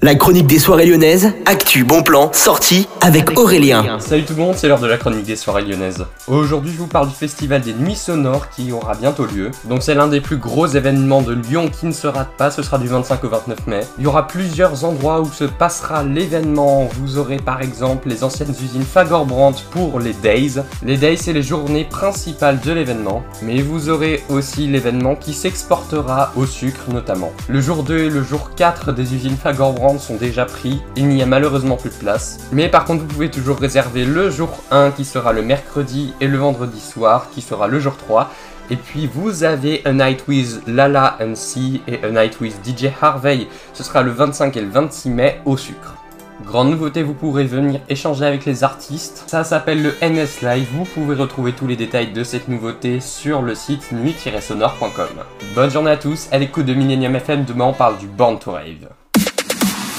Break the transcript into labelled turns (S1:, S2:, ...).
S1: La chronique des soirées lyonnaises, actu, bon plan, sortie avec Aurélien.
S2: Salut tout le monde, c'est l'heure de la chronique des soirées lyonnaises. Aujourd'hui, je vous parle du festival des Nuits Sonores qui aura bientôt lieu. Donc, c'est l'un des plus gros événements de Lyon qui ne se rate pas, ce sera du 25 au 29 mai. Il y aura plusieurs endroits où se passera l'événement. Vous aurez par exemple les anciennes usines Fagor-Brandt pour les Days. Les Days, c'est les journées principales de l'événement, mais vous aurez aussi l'événement qui s'exportera au sucre notamment. Le jour 2 et le jour 4 des usines Fagor-Brandt sont déjà pris, il n'y a malheureusement plus de place. Mais par contre, vous pouvez toujours réserver le jour 1 qui sera le mercredi et le vendredi soir qui sera le jour 3. Et puis vous avez A Night with Lala and C et A Night with DJ Harvey. Ce sera le 25 et le 26 mai au sucre. Grande nouveauté, vous pourrez venir échanger avec les artistes. Ça s'appelle le NS Live. Vous pouvez retrouver tous les détails de cette nouveauté sur le site nuit-sonore.com. Bonne journée à tous, à l'écoute de Millennium FM. Demain, on parle du Born to Rave.